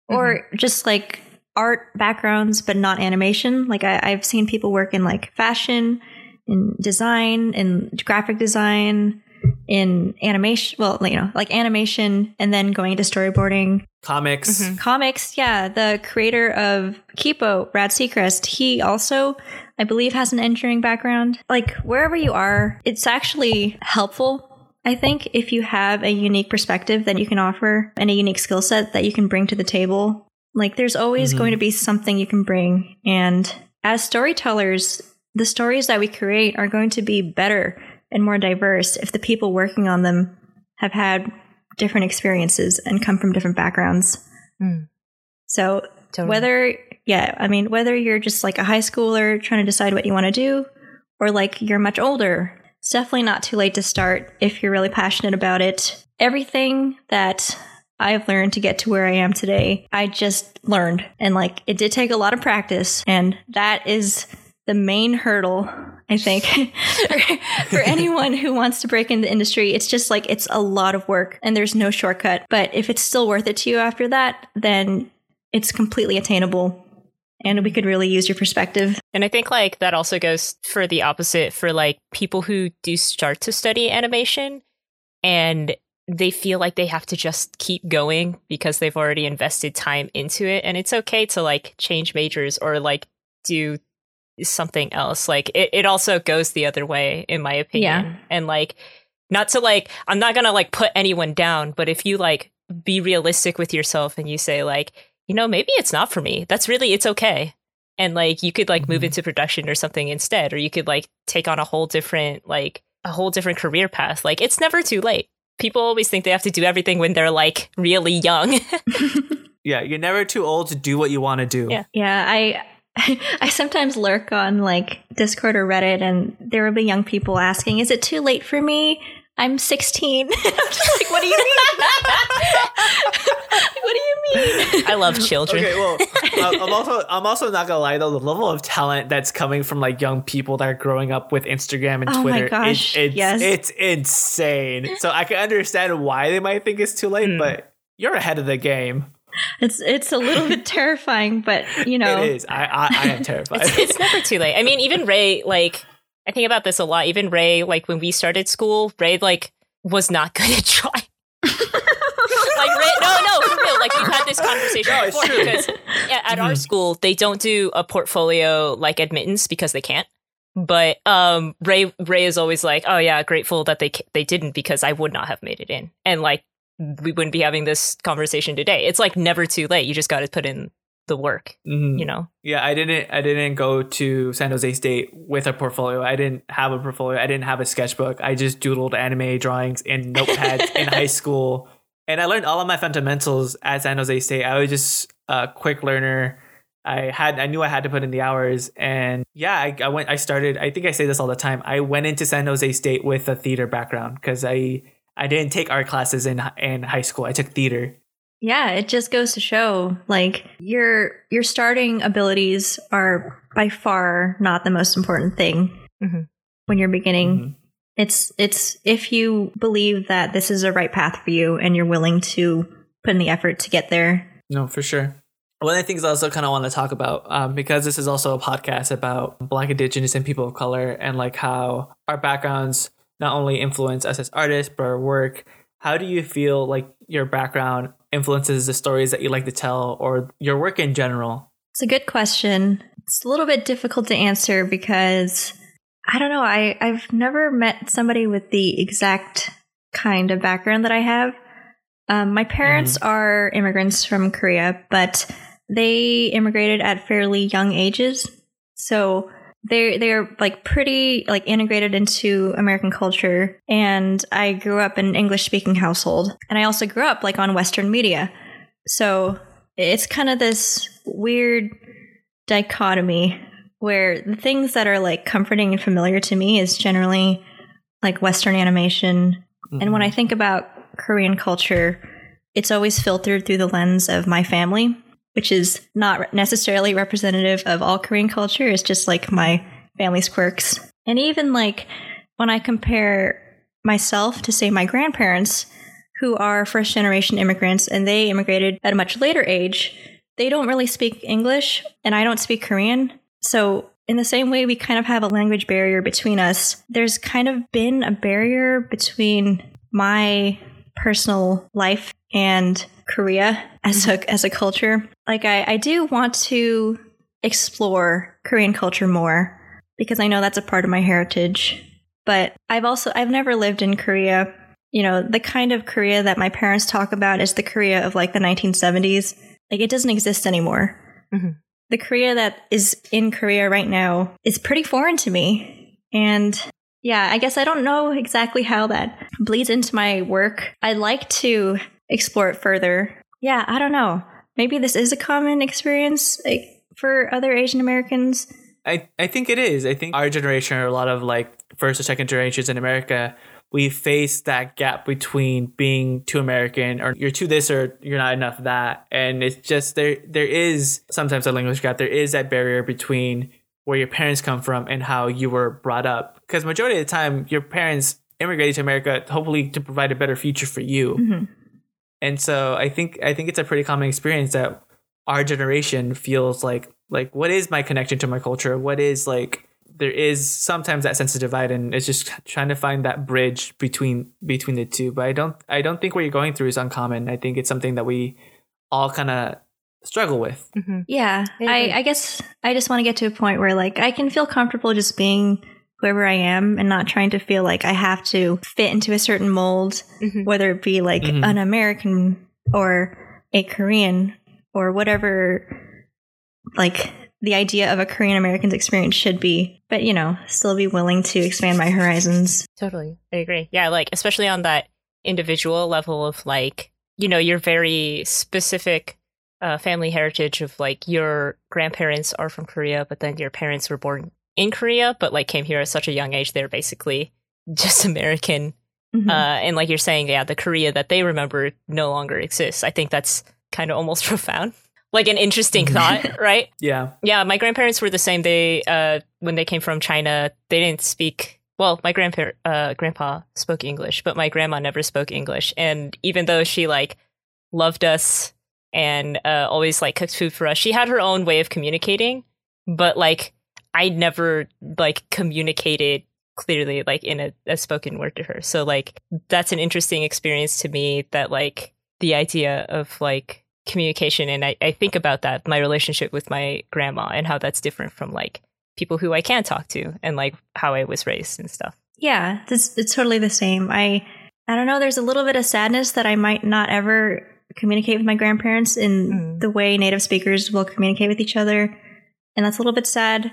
or mm-hmm. just like art backgrounds but not animation like I, i've seen people work in like fashion in design in graphic design in animation well you know like animation and then going into storyboarding comics mm-hmm. comics yeah the creator of kipo Rad Sechrist he also i believe has an engineering background like wherever you are it's actually helpful I think if you have a unique perspective that you can offer and a unique skill set that you can bring to the table, like there's always mm-hmm. going to be something you can bring. And as storytellers, the stories that we create are going to be better and more diverse if the people working on them have had different experiences and come from different backgrounds. Mm. So Totally. whether yeah, I mean whether you're just like a high schooler trying to decide what you want to do or like you're much older, it's definitely not too late to start if you're really passionate about it. Everything that I've learned to get to where I am today, I just learned. And like it did take a lot of practice and that is the main hurdle I think for, (laughs) (laughs) for anyone who wants to break into the industry. It's just like it's a lot of work and there's no shortcut. But if it's still worth it to you after that, then it's completely attainable and we could really use your perspective. And I think like that also goes for the opposite for like people who do start to study animation and they feel like they have to just keep going because they've already invested time into it and it's okay to like change majors or like do something else. Like it, it also goes the other way in my opinion. Yeah. And like not to like I'm not gonna like put anyone down, but if you like be realistic with yourself and you say like, you know, maybe it's not for me. That's really it's okay. And like you could like move Mhm. into production or something instead, or you could like take on a whole different like a whole different career path. Like it's never too late. People always think they have to do everything when they're like really young. (laughs) Yeah, you're never too old to do what you want to do. Yeah. Yeah, I (laughs) I sometimes lurk on like Discord or Reddit and there will be young people asking, "Is it too late for me? I'm 16." (laughs) I'm just like, "What do you mean?" (laughs) What do you mean? I love children. Okay, well, I'm I'm also I'm also not gonna lie though. The level of talent that's coming from like young people that are growing up with Instagram and Oh my Twitter, gosh, it's, it's, yes. it's insane. So I can understand why they might think it's too late, Hmm. but you're ahead of the game. It's it's a little bit terrifying, but you know, It is. I I, I am terrified. it's, it's never too late. I mean, even Ray, like, I think about this a lot. Even Ray, like, when we started school, Ray, like, was not good at drawing. (laughs) like, Ray, no, no, for real. Like, we've had this conversation No, before because yeah, at our school, they don't do a portfolio like admittance because they can't. But um, Ray, Ray is always like, "Oh yeah, grateful that they they didn't because I would not have made it in." And like, we wouldn't be having this conversation today. It's like never too late. You just got to put in the work, Mhm. you know. Yeah, I didn't. I didn't go to San Jose State with a portfolio. I didn't have a portfolio. I didn't have a sketchbook. I just doodled anime drawings in notepads in high (laughs) school, and I learned all of my fundamentals at San Jose State. I was just a quick learner. I had. I knew I had to put in the hours, and yeah, I, I went. I started. I think I say this all the time. I went into San Jose State with a theater background because I I didn't take art classes in in high school. I took theater. yeah, it just goes to show like your your starting abilities are by far not the most important thing Mhm. when you're beginning. Mhm. It's it's if you believe that this is a right path for you and you're willing to put in the effort to get there. No, for sure. One of the things I also kind of want to talk about, um, because this is also a podcast about Black, Indigenous, and people of color, and like how our backgrounds not only influence us as artists, but our work. How do you feel like your background influences the stories that you like to tell, or your work in general? It's a good question. It's a little bit difficult to answer because I don't know. I, I've never met somebody with the exact kind of background that I have. Um, my parents are immigrants from Korea, but they immigrated at fairly young ages. So they're they're like pretty like integrated into American culture. And I grew up in an English speaking household. And I also grew up like on Western media. So it's kind of this weird dichotomy where the things that are like comforting and familiar to me is generally like Western animation. And when mm-hmm. I think about Korean culture, it's always filtered through the lens of my family, which is not necessarily representative of all Korean culture. It's just like my family's quirks. And even like when I compare myself to, say, my grandparents, who are first generation immigrants and they immigrated at a much later age, they don't really speak English and I don't speak Korean. So, in the same way, we kind of have a language barrier between us. There's kind of been a barrier between my personal life and Korea as a as a culture. Like I, I do want to explore Korean culture more because I know that's a part of my heritage. But I've also I've never lived in Korea. You know, the kind of Korea that my parents talk about is the Korea of like the 1970s. Like it doesn't exist anymore. Mhm. The Korea that is in Korea right now is pretty foreign to me. And yeah, I guess I don't know exactly how that bleeds into my work. I'd like to explore it further. Yeah, I don't know. Maybe this is a common experience like, for other Asian Americans. I, I think it is. I think our generation or a lot of like first or second generations in America, we face that gap between being too American or you're too this or you're not enough that. And it's just there there is sometimes a language gap. There is that barrier between where your parents come from and how you were brought up. Because majority of the time your parents immigrated to America hopefully to provide a better future for you. Mm-hmm. And so I think I think it's a pretty common experience that our generation feels like like what is my connection to my culture? What is like there is sometimes that sense of divide and it's just trying to find that bridge between between the two. But I don't I don't think what you're going through is uncommon. I think it's something that we all kind of struggle with. Mm-hmm. Yeah, I, I guess I just want to get to a point where like I can feel comfortable just being whoever I am and not trying to feel like I have to fit into a certain mold, Mhm. whether it be like Mhm. an American or a Korean or whatever like the idea of a Korean American's experience should be. But you know, still be willing to expand my horizons. Totally. I agree. Yeah, like especially on that individual level of like, you know, your very specific uh, family heritage of like your grandparents are from Korea, but then your parents were born in Korea, but like came here at such a young age, they're basically (laughs) just American. Mhm. Uh, and like you're saying, yeah, the Korea that they remember no longer exists. I think that's kind of almost (laughs) profound. Like an interesting thought, (laughs) right? Yeah. Yeah, my grandparents were the same. They uh when they came from China, they didn't speak well, my grandpa uh grandpa spoke English, but my grandma never spoke English. And even though she like loved us and uh always like cooked food for us, she had her own way of communicating, but like I never like communicated clearly like in a, a spoken word to her. So like that's an interesting experience to me that like the idea of like communication and I, I think about that my relationship with my grandma and how that's different from like people who i can talk to and like how i was raised and stuff Yeah, it's, it's totally the same. I I don't know. There's a little bit of sadness that I might not ever communicate with my grandparents in Mm. the way native speakers will communicate with each other, and that's a little bit sad.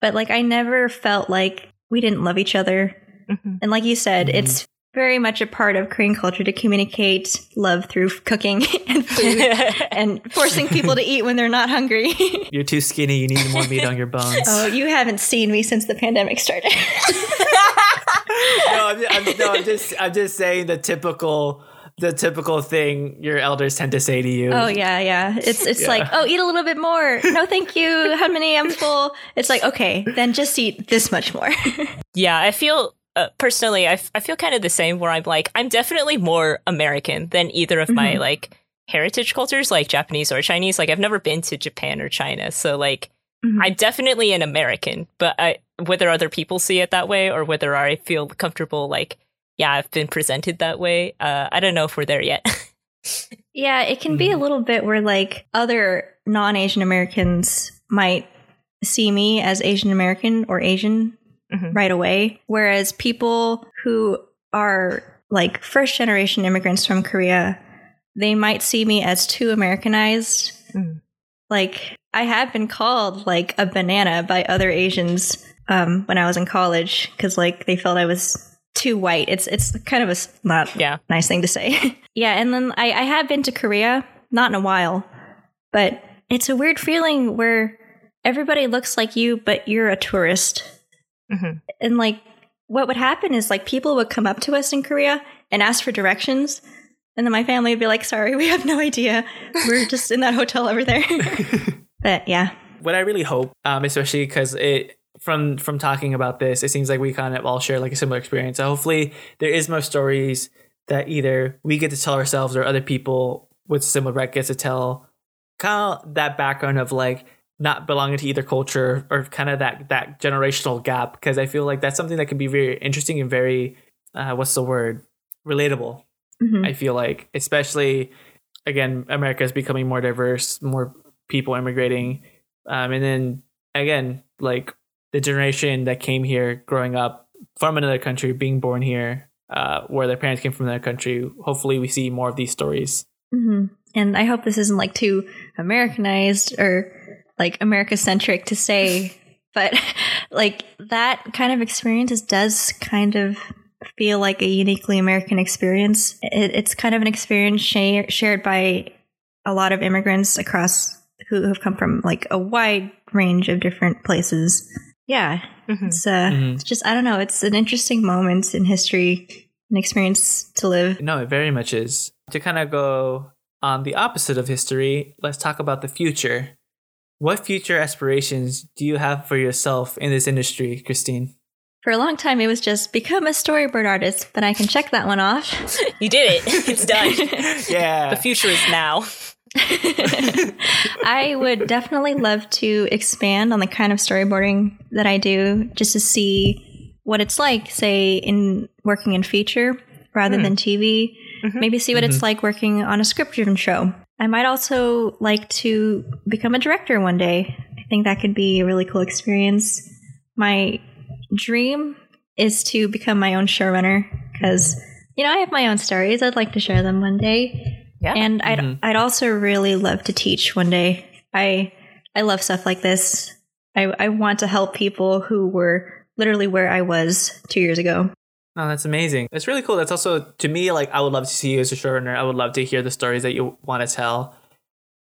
But like, I never felt like we didn't love each other, Mhm. and like you said, Mhm. it's very much a part of Korean culture to communicate love through cooking (laughs) and food (laughs) and forcing people to eat when they're not hungry. (laughs) You're too skinny. You need more meat on your bones. oh, you haven't seen me since the pandemic started. no, I'm, I'm, no, I'm just I'm just saying the typical the typical thing your elders tend to say to you. Oh yeah, yeah. It's it's Yeah. like, oh, eat a little bit more. (laughs) No, thank you. How many? I'm full. It's like, okay, then just eat this much more. (laughs) yeah i feel uh, personally I, f- I feel kind of the same where i'm like i'm definitely more american than either of my Mhm. like heritage cultures like japanese or chinese like i've never been to japan or china so like Mhm. i'm definitely an american but I, whether other people see it that way or whether i feel comfortable like yeah i've been presented that way uh, i don't know if we're there yet (laughs) yeah, it can be a little bit where like other non-Asian Americans might see me as Asian American or Asian Mhm. right away, whereas people who are like first generation immigrants from Korea, they might see me as too Americanized. Mm. Like I have been called like a banana by other Asians um, when I was in college because like they felt I was too white. It's it's kind of a not yeah nice thing to say. (laughs) yeah, and then I, I have been to Korea, not in a while, but it's a weird feeling where everybody looks like you, but you're a tourist. Mhm. And like, what would happen is like people would come up to us in Korea and ask for directions. And then my family would be like, sorry, we have no idea. We're just in that hotel over there. (laughs) but yeah. what I really hope, um, especially because it from from talking about this, it seems like we kind of all share like a similar experience. So hopefully, there is more stories that either we get to tell ourselves or other people with similar background gets to tell. Kind of that background of like not belonging to either culture or kind of that that generational gap because I feel like that's something that can be very interesting and very uh, what's the word relatable. Mhm. I feel like, especially again, America is becoming more diverse, more people immigrating, um, and then again, like the generation that came here, growing up from another country, being born here, uh, where their parents came from another country. Hopefully, we see more of these stories. hmm And I hope this isn't like too Americanized or like America centric to say, (laughs) but like that kind of experience does kind of feel like a uniquely American experience. It, it's kind of an experience share, shared by a lot of immigrants across who have come from like a wide range of different places. Yeah, Mhm. it's, uh, Mhm. it's just I don't know. It's an interesting moment in history, an experience to live. No, it very much is. To kind of go on the opposite of history, let's talk about the future. What future aspirations do you have for yourself in this industry, Christine? For a long time, it was just become a storyboard artist, but I can check that one off. You did it. (laughs) It's done. (laughs) Yeah. the future is now. (laughs) I would definitely love to expand on the kind of storyboarding that I do just to see what it's like, say, in working in feature rather Hmm. than TV. Mhm. Maybe see what Mhm. it's like working on a script driven show. I might also like to become a director one day. I think that could be a really cool experience. My dream is to become my own showrunner because, you know, I have my own stories. I'd like to share them one day Yeah. and I'd Mhm. I'd also really love to teach one day. I I love stuff like this. I I want to help people who were literally where I was two years ago. Oh, that's amazing. It's really cool. That's also to me like I would love to see you as a showrunner. I would love to hear the stories that you want to tell.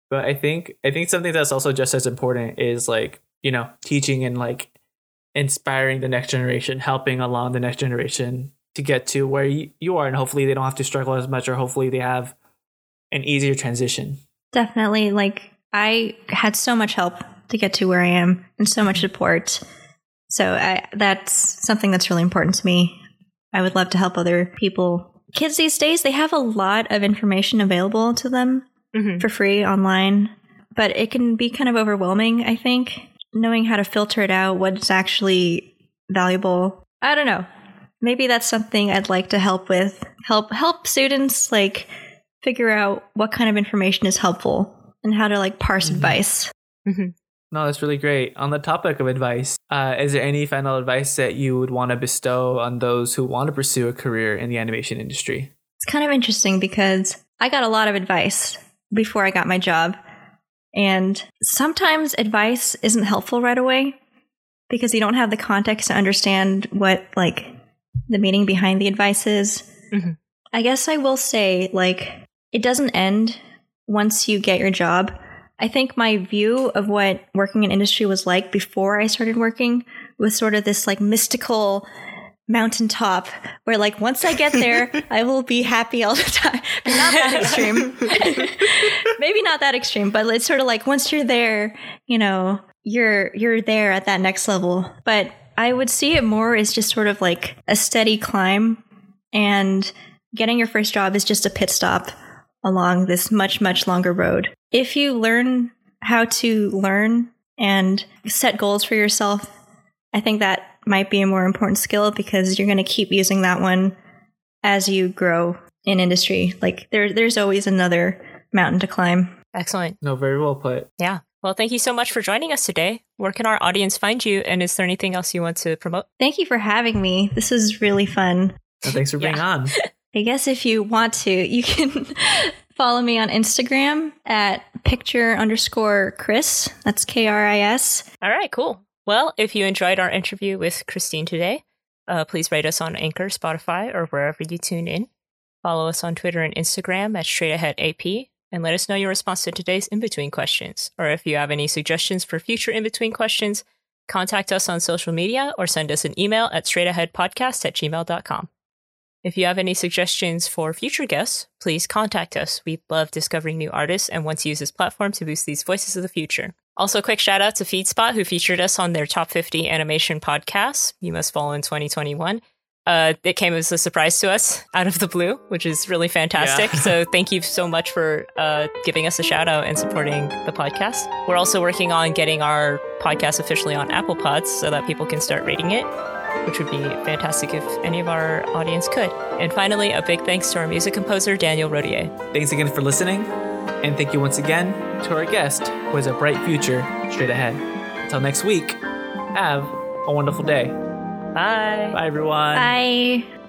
But I think I think something that's also just as important is like, you know, teaching and like inspiring the next generation, helping along the next generation to get to where you, you are and hopefully they don't have to struggle as much or hopefully they have an easier transition. Definitely, like I had so much help to get to where I am and so much support. So I, that's something that's really important to me. I would love to help other people. Kids these days, they have a lot of information available to them Mhm. for free online, but it can be kind of overwhelming, I think, knowing how to filter it out, what's actually valuable. I don't know. Maybe that's something I'd like to help with. Help help students like figure out what kind of information is helpful and how to like parse Mhm. advice. No, that's really great. On the topic of advice, uh, is there any final advice that you would want to bestow on those who want to pursue a career in the animation industry? It's kind of interesting because I got a lot of advice before I got my job. And sometimes advice isn't helpful right away because you don't have the context to understand what like the meaning behind the advice is. Mhm. I guess I will say like it doesn't end once you get your job. I think my view of what working in industry was like before I started working was sort of this like mystical mountaintop where like once I get there, (laughs) I will be happy all the time. But (laughs) not that (laughs) extreme. Maybe not that extreme, but it's sort of like once you're there, you know, you're you're there at that next level. But I would see it more as just sort of like a steady climb and getting your first job is just a pit stop along this much much longer road. If you learn how to learn and set goals for yourself, I think that might be a more important skill because you're going to keep using that one as you grow in industry. Like there, there's always another mountain to climb. Excellent. No, very well put. Yeah. Well, thank you so much for joining us today. Where can our audience find you? And is there anything else you want to promote? Thank you for having me. This is really fun. And thanks for being Yeah. on. (laughs) I guess if you want to, you can (laughs) follow me on Instagram at picture underscore Kris. That's K R I S. All right, cool. Well, if you enjoyed our interview with Christine today, uh, please rate us on Anchor, Spotify, or wherever you tune in. Follow us on Twitter and Instagram at Straight Ahead AP, and let us know your response to today's in between questions. Or if you have any suggestions for future in between questions, contact us on social media or send us an email at straightaheadpodcast at gmail.com. If you have any suggestions for future guests, please contact us. We love discovering new artists and want to use this platform to boost these voices of the future. Also, a quick shout out to FeedSpot, who featured us on their top 50 animation podcasts, You Must Fall in 2021. Uh, it came as a surprise to us (laughs) out of the blue, which is really fantastic. Yeah. (laughs) so, thank you so much for uh, giving us a shout out and supporting the podcast. We're also working on getting our podcast officially on Apple Pods so that people can start rating it, which would be fantastic if any of our audience could. And finally, a big thanks to our music composer, Daniel Rodier. Thanks again for listening. And thank you once again to our guest, who has a bright future straight ahead. Until next week, have a wonderful day. Bye. Bye, everyone. Bye.